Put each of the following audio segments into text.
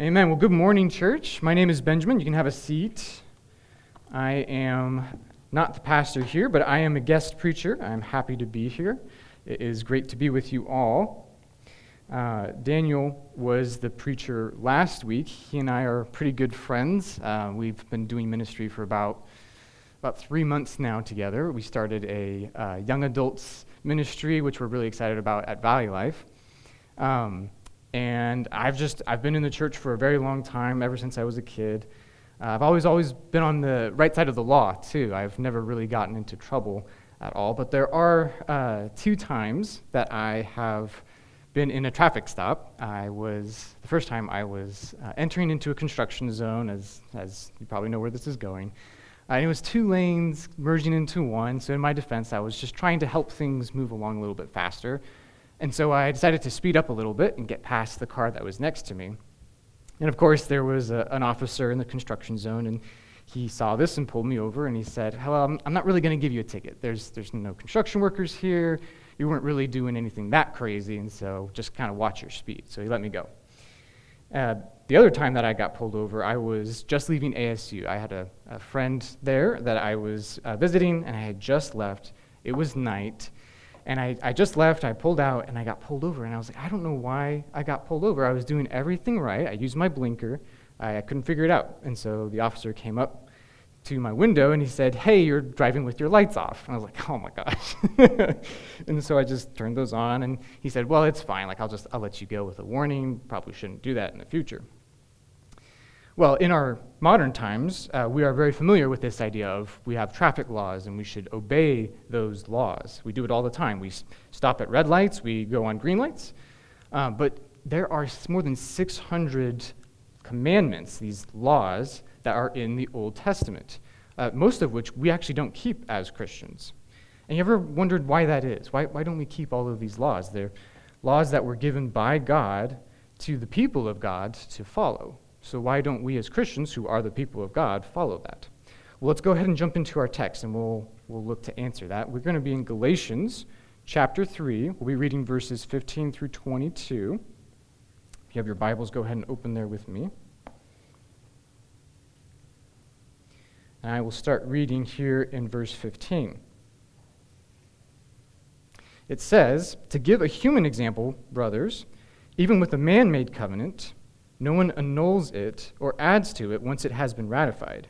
Amen. Well, good morning, church. My name is Benjamin. You can have a seat. I am not the pastor here, but I am a guest preacher. I'm happy to be here. It is great to be with you all. Uh, Daniel was the preacher last week. He and I are pretty good friends. Uh, we've been doing ministry for about about three months now together. We started a uh, young adults ministry, which we're really excited about at Valley Life. Um, and I've just I've been in the church for a very long time, ever since I was a kid. Uh, I've always always been on the right side of the law too. I've never really gotten into trouble at all. But there are uh, two times that I have been in a traffic stop. I was the first time I was uh, entering into a construction zone, as as you probably know where this is going. Uh, and it was two lanes merging into one. So in my defense, I was just trying to help things move along a little bit faster. And so I decided to speed up a little bit and get past the car that was next to me. And of course, there was a, an officer in the construction zone, and he saw this and pulled me over and he said, Well, I'm, I'm not really going to give you a ticket. There's, there's no construction workers here. You weren't really doing anything that crazy, and so just kind of watch your speed. So he let me go. Uh, the other time that I got pulled over, I was just leaving ASU. I had a, a friend there that I was uh, visiting, and I had just left. It was night, and I, I just left, I pulled out, and I got pulled over. And I was like, I don't know why I got pulled over. I was doing everything right. I used my blinker. I, I couldn't figure it out. And so the officer came up to my window and he said, Hey, you're driving with your lights off. And I was like, Oh my gosh. and so I just turned those on. And he said, Well, it's fine. Like, I'll just, I'll let you go with a warning. Probably shouldn't do that in the future. Well, in our modern times, uh, we are very familiar with this idea of we have traffic laws and we should obey those laws. We do it all the time. We stop at red lights, we go on green lights. Uh, but there are more than 600 commandments, these laws, that are in the Old Testament, uh, most of which we actually don't keep as Christians. And you ever wondered why that is? Why, why don't we keep all of these laws? They're laws that were given by God to the people of God to follow. So why don't we as Christians, who are the people of God, follow that? Well, let's go ahead and jump into our text and we'll, we'll look to answer that. We're going to be in Galatians chapter 3. We'll be reading verses 15 through 22. If you have your Bibles, go ahead and open there with me. And I will start reading here in verse 15. It says, To give a human example, brothers, even with a man made covenant, no one annuls it or adds to it once it has been ratified.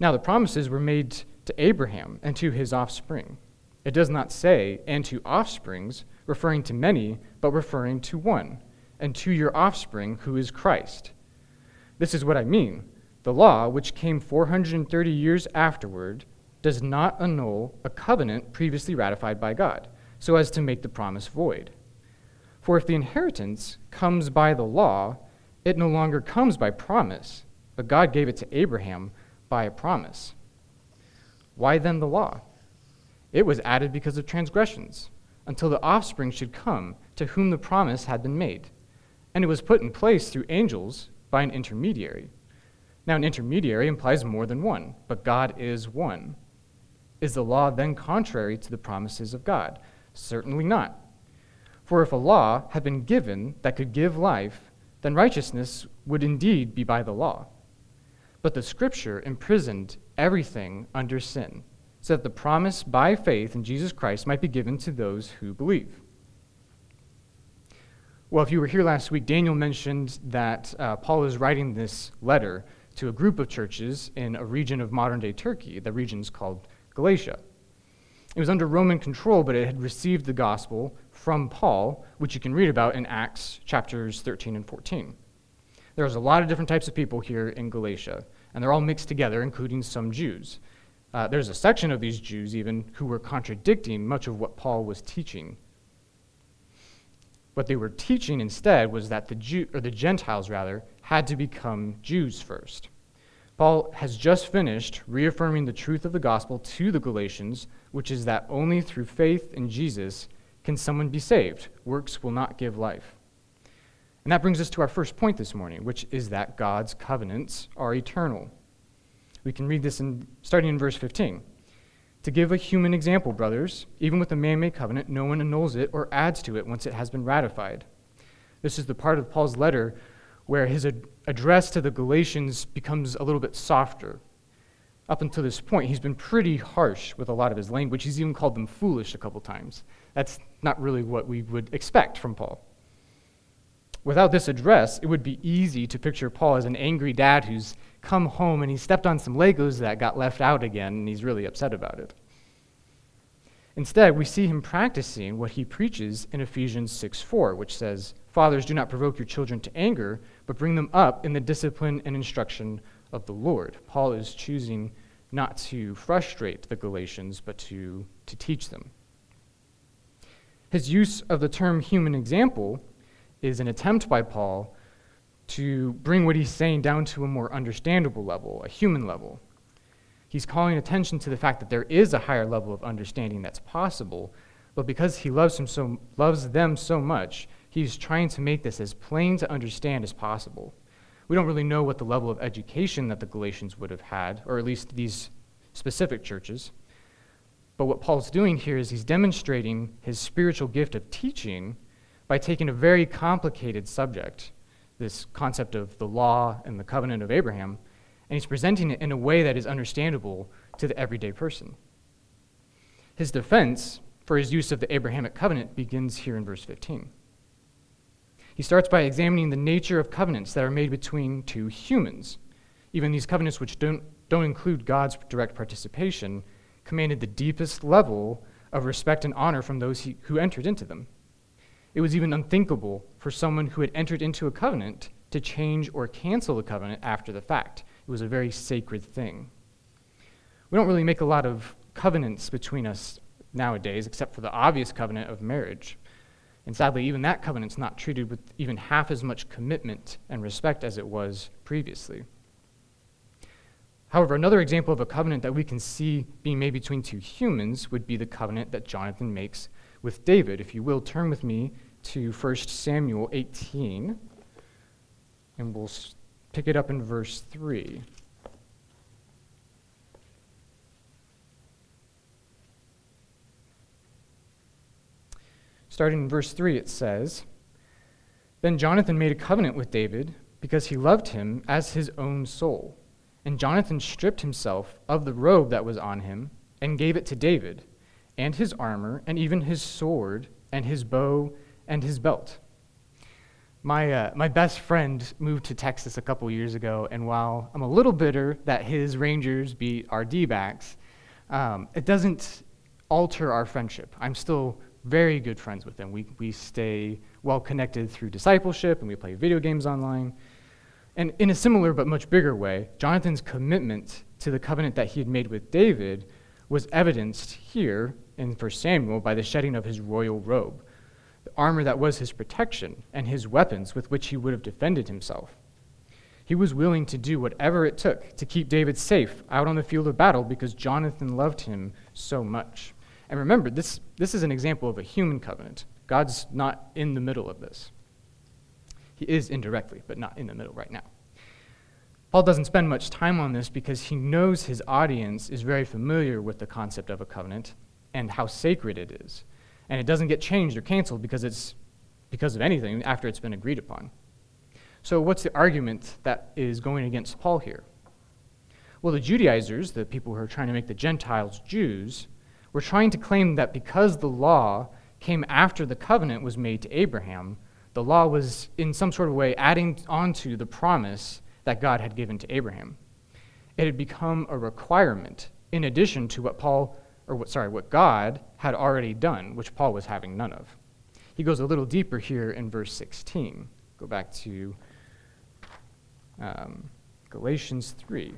Now, the promises were made to Abraham and to his offspring. It does not say, and to offsprings, referring to many, but referring to one, and to your offspring, who is Christ. This is what I mean. The law, which came 430 years afterward, does not annul a covenant previously ratified by God, so as to make the promise void. For if the inheritance comes by the law, it no longer comes by promise, but God gave it to Abraham by a promise. Why then the law? It was added because of transgressions, until the offspring should come to whom the promise had been made. And it was put in place through angels by an intermediary. Now, an intermediary implies more than one, but God is one. Is the law then contrary to the promises of God? Certainly not. For if a law had been given that could give life, then righteousness would indeed be by the law. But the Scripture imprisoned everything under sin, so that the promise by faith in Jesus Christ might be given to those who believe. Well, if you were here last week, Daniel mentioned that uh, Paul is writing this letter to a group of churches in a region of modern day Turkey. The region is called Galatia. It was under Roman control, but it had received the gospel from Paul, which you can read about in Acts chapters 13 and 14. There's a lot of different types of people here in Galatia, and they're all mixed together, including some Jews. Uh, there's a section of these Jews, even, who were contradicting much of what Paul was teaching. What they were teaching instead was that the Jew, or the Gentiles rather, had to become Jews first. Paul has just finished reaffirming the truth of the gospel to the Galatians, which is that only through faith in Jesus can someone be saved? Works will not give life. And that brings us to our first point this morning, which is that God's covenants are eternal. We can read this in, starting in verse 15. To give a human example, brothers, even with a man made covenant, no one annuls it or adds to it once it has been ratified. This is the part of Paul's letter where his ad- address to the Galatians becomes a little bit softer. Up until this point, he's been pretty harsh with a lot of his language. He's even called them foolish a couple times. That's not really what we would expect from Paul. Without this address, it would be easy to picture Paul as an angry dad who's come home and he stepped on some Legos that got left out again and he's really upset about it. Instead, we see him practicing what he preaches in Ephesians 6 4, which says, Fathers, do not provoke your children to anger, but bring them up in the discipline and instruction of the Lord. Paul is choosing not to frustrate the Galatians, but to, to teach them. His use of the term human example is an attempt by Paul to bring what he's saying down to a more understandable level, a human level. He's calling attention to the fact that there is a higher level of understanding that's possible, but because he loves, him so, loves them so much, he's trying to make this as plain to understand as possible. We don't really know what the level of education that the Galatians would have had, or at least these specific churches. But what Paul's doing here is he's demonstrating his spiritual gift of teaching by taking a very complicated subject, this concept of the law and the covenant of Abraham, and he's presenting it in a way that is understandable to the everyday person. His defense for his use of the Abrahamic covenant begins here in verse 15. He starts by examining the nature of covenants that are made between two humans. Even these covenants, which don't, don't include God's direct participation, commanded the deepest level of respect and honor from those he, who entered into them. It was even unthinkable for someone who had entered into a covenant to change or cancel the covenant after the fact. It was a very sacred thing. We don't really make a lot of covenants between us nowadays, except for the obvious covenant of marriage. And sadly, even that covenant's not treated with even half as much commitment and respect as it was previously. However, another example of a covenant that we can see being made between two humans would be the covenant that Jonathan makes with David. If you will, turn with me to 1 Samuel 18, and we'll pick it up in verse 3. Starting in verse 3, it says Then Jonathan made a covenant with David because he loved him as his own soul. And Jonathan stripped himself of the robe that was on him and gave it to David, and his armor, and even his sword, and his bow, and his belt. My, uh, my best friend moved to Texas a couple years ago, and while I'm a little bitter that his Rangers beat our D backs, um, it doesn't alter our friendship. I'm still very good friends with them. We, we stay well connected through discipleship, and we play video games online. And in a similar but much bigger way, Jonathan's commitment to the covenant that he had made with David was evidenced here in 1 Samuel by the shedding of his royal robe, the armor that was his protection, and his weapons with which he would have defended himself. He was willing to do whatever it took to keep David safe out on the field of battle because Jonathan loved him so much. And remember, this, this is an example of a human covenant. God's not in the middle of this. He is indirectly, but not in the middle right now. Paul doesn't spend much time on this because he knows his audience is very familiar with the concept of a covenant and how sacred it is. And it doesn't get changed or canceled because it's because of anything after it's been agreed upon. So what's the argument that is going against Paul here? Well, the Judaizers, the people who are trying to make the Gentiles Jews, were trying to claim that because the law came after the covenant was made to Abraham, the law was, in some sort of way, adding onto the promise that God had given to Abraham. It had become a requirement in addition to what Paul, or what, sorry, what God had already done, which Paul was having none of. He goes a little deeper here in verse 16. Go back to um, Galatians 3.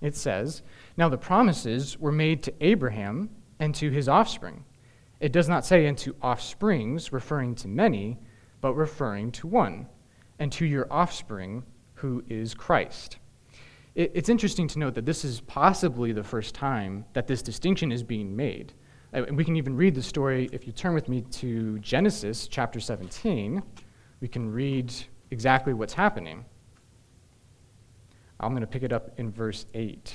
It says, Now the promises were made to Abraham and to his offspring. It does not say into offsprings, referring to many, but referring to one, and to your offspring, who is Christ. It, it's interesting to note that this is possibly the first time that this distinction is being made. Uh, and we can even read the story, if you turn with me to Genesis chapter 17, we can read exactly what's happening. I'm going to pick it up in verse 8.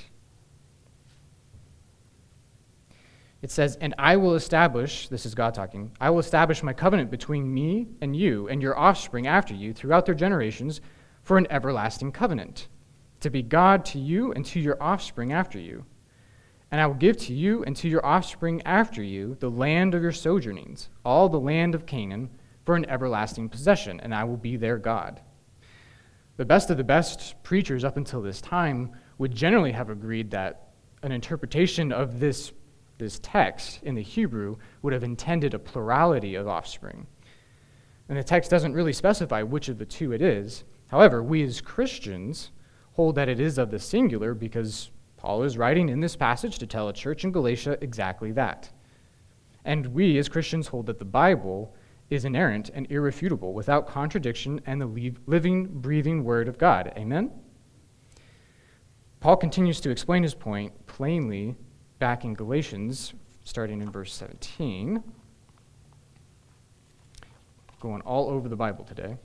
It says, And I will establish, this is God talking, I will establish my covenant between me and you and your offspring after you throughout their generations for an everlasting covenant, to be God to you and to your offspring after you. And I will give to you and to your offspring after you the land of your sojournings, all the land of Canaan, for an everlasting possession, and I will be their God. The best of the best preachers up until this time would generally have agreed that an interpretation of this this text in the Hebrew would have intended a plurality of offspring. And the text doesn't really specify which of the two it is. However, we as Christians hold that it is of the singular because Paul is writing in this passage to tell a church in Galatia exactly that. And we as Christians hold that the Bible is inerrant and irrefutable, without contradiction, and the living, breathing Word of God. Amen? Paul continues to explain his point plainly back in Galatians, starting in verse 17. Going all over the Bible today.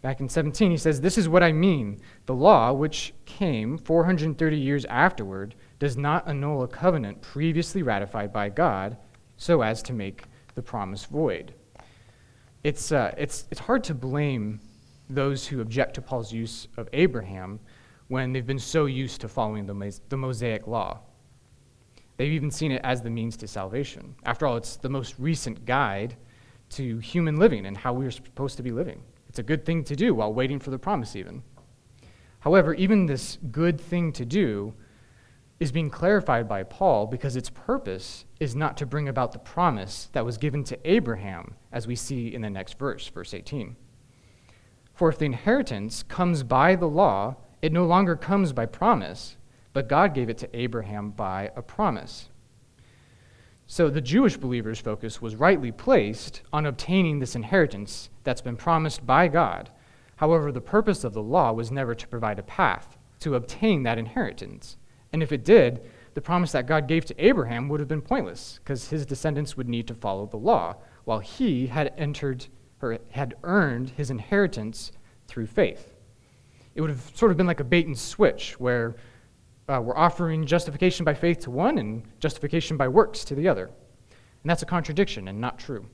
Back in 17, he says, This is what I mean. The law, which came 430 years afterward, does not annul a covenant previously ratified by God so as to make the promise void. It's, uh, it's, it's hard to blame those who object to Paul's use of Abraham when they've been so used to following the, the Mosaic law. They've even seen it as the means to salvation. After all, it's the most recent guide to human living and how we're supposed to be living. It's a good thing to do while waiting for the promise, even. However, even this good thing to do is being clarified by Paul because its purpose is not to bring about the promise that was given to Abraham, as we see in the next verse, verse 18. For if the inheritance comes by the law, it no longer comes by promise, but God gave it to Abraham by a promise. So the Jewish believers' focus was rightly placed on obtaining this inheritance that's been promised by God. However, the purpose of the law was never to provide a path to obtain that inheritance. And if it did, the promise that God gave to Abraham would have been pointless because his descendants would need to follow the law, while he had entered or had earned his inheritance through faith it would have sort of been like a bait and switch where uh, we're offering justification by faith to one and justification by works to the other. And that's a contradiction and not true.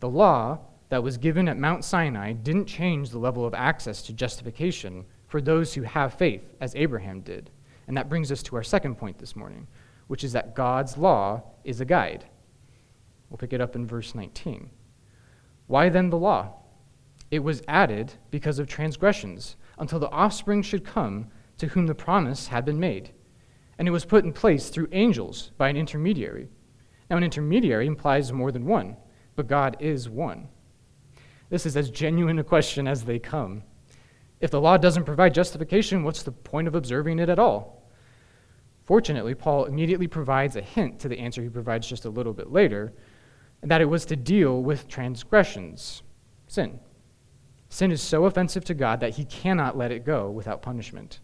The law that was given at Mount Sinai didn't change the level of access to justification for those who have faith, as Abraham did. And that brings us to our second point this morning, which is that God's law is a guide. We'll pick it up in verse 19. Why then the law? It was added because of transgressions, until the offspring should come to whom the promise had been made. And it was put in place through angels by an intermediary. Now, an intermediary implies more than one, but God is one. This is as genuine a question as they come. If the law doesn't provide justification, what's the point of observing it at all? Fortunately, Paul immediately provides a hint to the answer he provides just a little bit later, and that it was to deal with transgressions, sin. Sin is so offensive to God that he cannot let it go without punishment.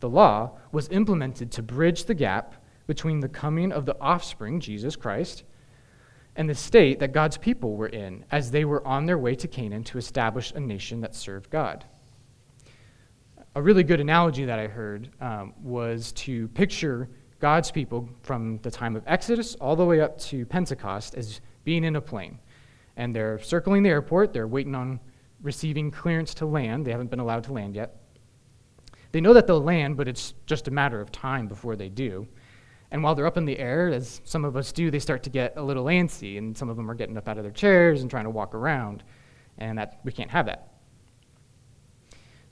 The law was implemented to bridge the gap between the coming of the offspring, Jesus Christ, and the state that God's people were in as they were on their way to Canaan to establish a nation that served God. A really good analogy that I heard um, was to picture God's people from the time of Exodus all the way up to Pentecost as being in a plane. And they're circling the airport, they're waiting on receiving clearance to land. They haven't been allowed to land yet. They know that they'll land, but it's just a matter of time before they do. And while they're up in the air, as some of us do, they start to get a little antsy, and some of them are getting up out of their chairs and trying to walk around, and that we can't have that.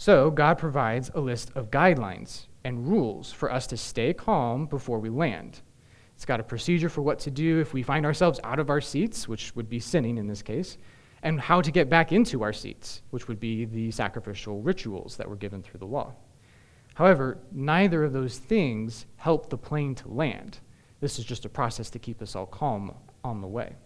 So God provides a list of guidelines and rules for us to stay calm before we land. It's got a procedure for what to do if we find ourselves out of our seats, which would be sinning in this case and how to get back into our seats, which would be the sacrificial rituals that were given through the law. However, neither of those things help the plane to land. This is just a process to keep us all calm on the way.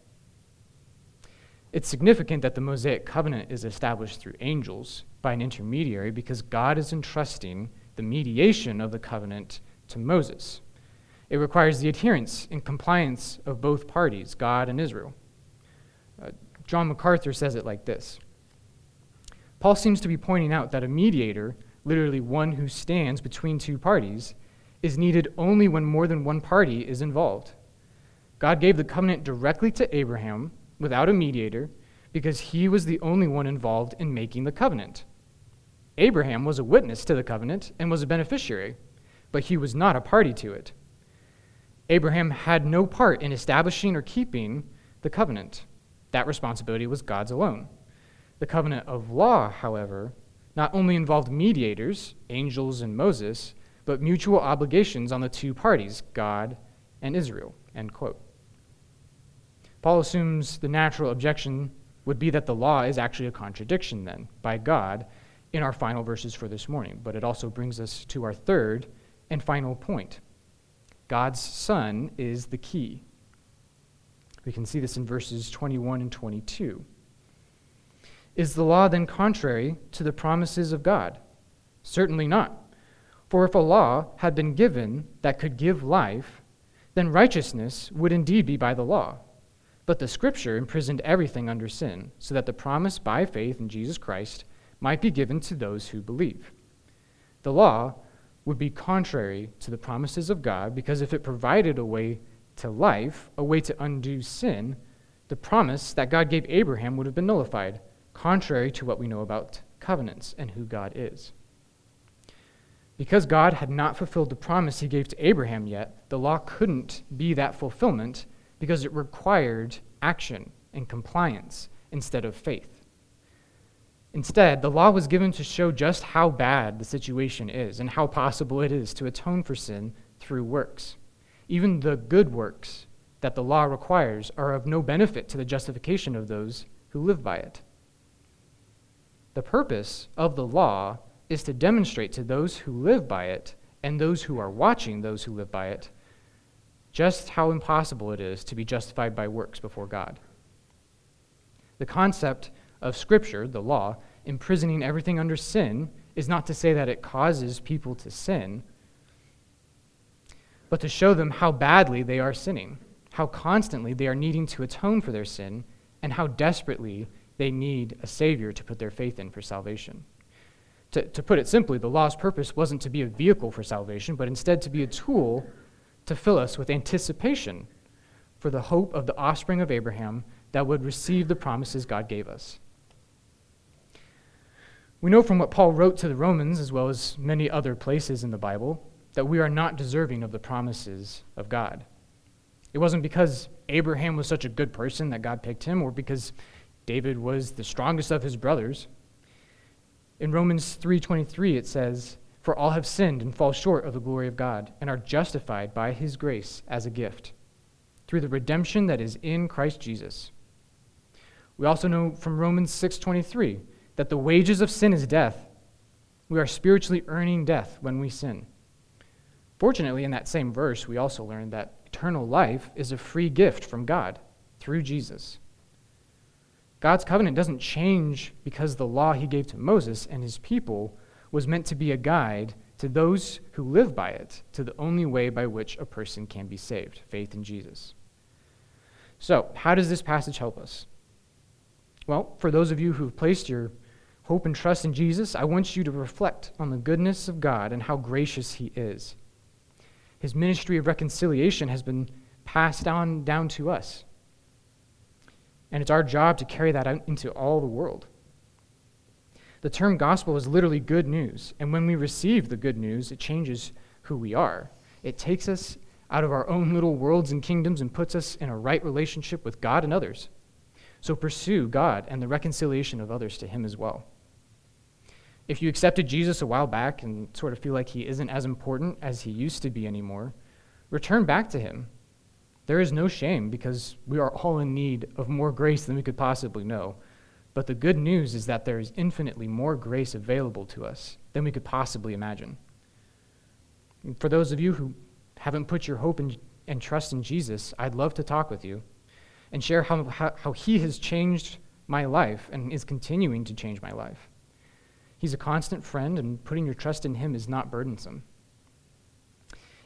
It's significant that the Mosaic covenant is established through angels by an intermediary because God is entrusting the mediation of the covenant to Moses. It requires the adherence and compliance of both parties, God and Israel. Uh, John MacArthur says it like this Paul seems to be pointing out that a mediator, literally one who stands between two parties, is needed only when more than one party is involved. God gave the covenant directly to Abraham without a mediator because he was the only one involved in making the covenant. Abraham was a witness to the covenant and was a beneficiary, but he was not a party to it. Abraham had no part in establishing or keeping the covenant. That responsibility was God's alone. The covenant of law, however, not only involved mediators, angels and Moses, but mutual obligations on the two parties, God and Israel. End quote. Paul assumes the natural objection would be that the law is actually a contradiction, then, by God in our final verses for this morning. But it also brings us to our third and final point God's Son is the key. We can see this in verses 21 and 22. Is the law then contrary to the promises of God? Certainly not. For if a law had been given that could give life, then righteousness would indeed be by the law. But the Scripture imprisoned everything under sin, so that the promise by faith in Jesus Christ might be given to those who believe. The law would be contrary to the promises of God because if it provided a way to life, a way to undo sin, the promise that God gave Abraham would have been nullified, contrary to what we know about covenants and who God is. Because God had not fulfilled the promise he gave to Abraham yet, the law couldn't be that fulfillment because it required action and compliance instead of faith. Instead, the law was given to show just how bad the situation is and how possible it is to atone for sin through works. Even the good works that the law requires are of no benefit to the justification of those who live by it. The purpose of the law is to demonstrate to those who live by it and those who are watching those who live by it just how impossible it is to be justified by works before God. The concept of Scripture, the law, imprisoning everything under sin, is not to say that it causes people to sin, but to show them how badly they are sinning, how constantly they are needing to atone for their sin, and how desperately they need a Savior to put their faith in for salvation. To, to put it simply, the law's purpose wasn't to be a vehicle for salvation, but instead to be a tool to fill us with anticipation for the hope of the offspring of Abraham that would receive the promises God gave us. We know from what Paul wrote to the Romans, as well as many other places in the Bible, that we are not deserving of the promises of God. It wasn't because Abraham was such a good person that God picked him, or because David was the strongest of his brothers. In Romans 3:23 it says, "For all have sinned and fall short of the glory of God, and are justified by his grace as a gift, through the redemption that is in Christ Jesus." We also know from Romans 6:23 that the wages of sin is death. We are spiritually earning death when we sin. Fortunately, in that same verse, we also learn that eternal life is a free gift from God through Jesus. God's covenant doesn't change because the law he gave to Moses and his people was meant to be a guide to those who live by it to the only way by which a person can be saved faith in Jesus. So, how does this passage help us? Well, for those of you who've placed your hope and trust in Jesus, I want you to reflect on the goodness of God and how gracious He is. His ministry of reconciliation has been passed on down to us. And it's our job to carry that out into all the world. The term gospel is literally good news. And when we receive the good news, it changes who we are. It takes us out of our own little worlds and kingdoms and puts us in a right relationship with God and others. So pursue God and the reconciliation of others to Him as well. If you accepted Jesus a while back and sort of feel like he isn't as important as he used to be anymore, return back to him. There is no shame because we are all in need of more grace than we could possibly know. But the good news is that there is infinitely more grace available to us than we could possibly imagine. And for those of you who haven't put your hope in, and trust in Jesus, I'd love to talk with you and share how, how, how he has changed my life and is continuing to change my life. He's a constant friend, and putting your trust in him is not burdensome.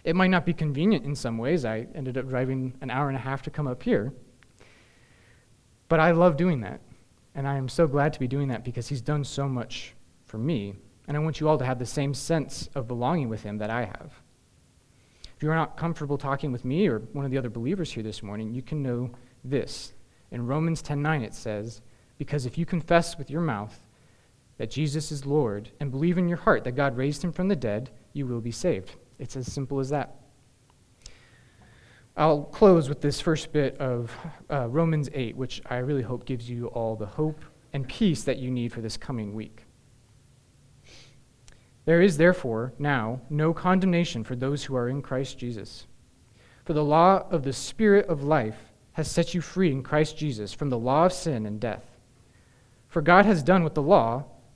It might not be convenient in some ways. I ended up driving an hour and a half to come up here. But I love doing that. And I am so glad to be doing that because he's done so much for me. And I want you all to have the same sense of belonging with him that I have. If you're not comfortable talking with me or one of the other believers here this morning, you can know this. In Romans 10:9 it says, "Because if you confess with your mouth that Jesus is Lord and believe in your heart that God raised him from the dead, you will be saved." It's as simple as that. I'll close with this first bit of uh, Romans 8, which I really hope gives you all the hope and peace that you need for this coming week. There is therefore now no condemnation for those who are in Christ Jesus. For the law of the Spirit of life has set you free in Christ Jesus from the law of sin and death. For God has done what the law,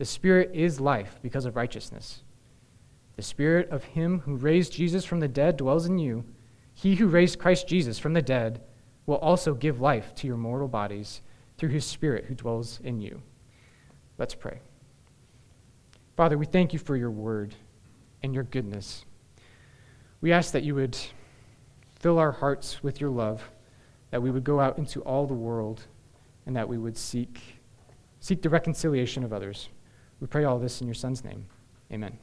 the Spirit is life because of righteousness. The Spirit of him who raised Jesus from the dead dwells in you. He who raised Christ Jesus from the dead will also give life to your mortal bodies through his Spirit who dwells in you. Let's pray. Father, we thank you for your word and your goodness. We ask that you would fill our hearts with your love, that we would go out into all the world, and that we would seek, seek the reconciliation of others. We pray all this in your Son's name. Amen.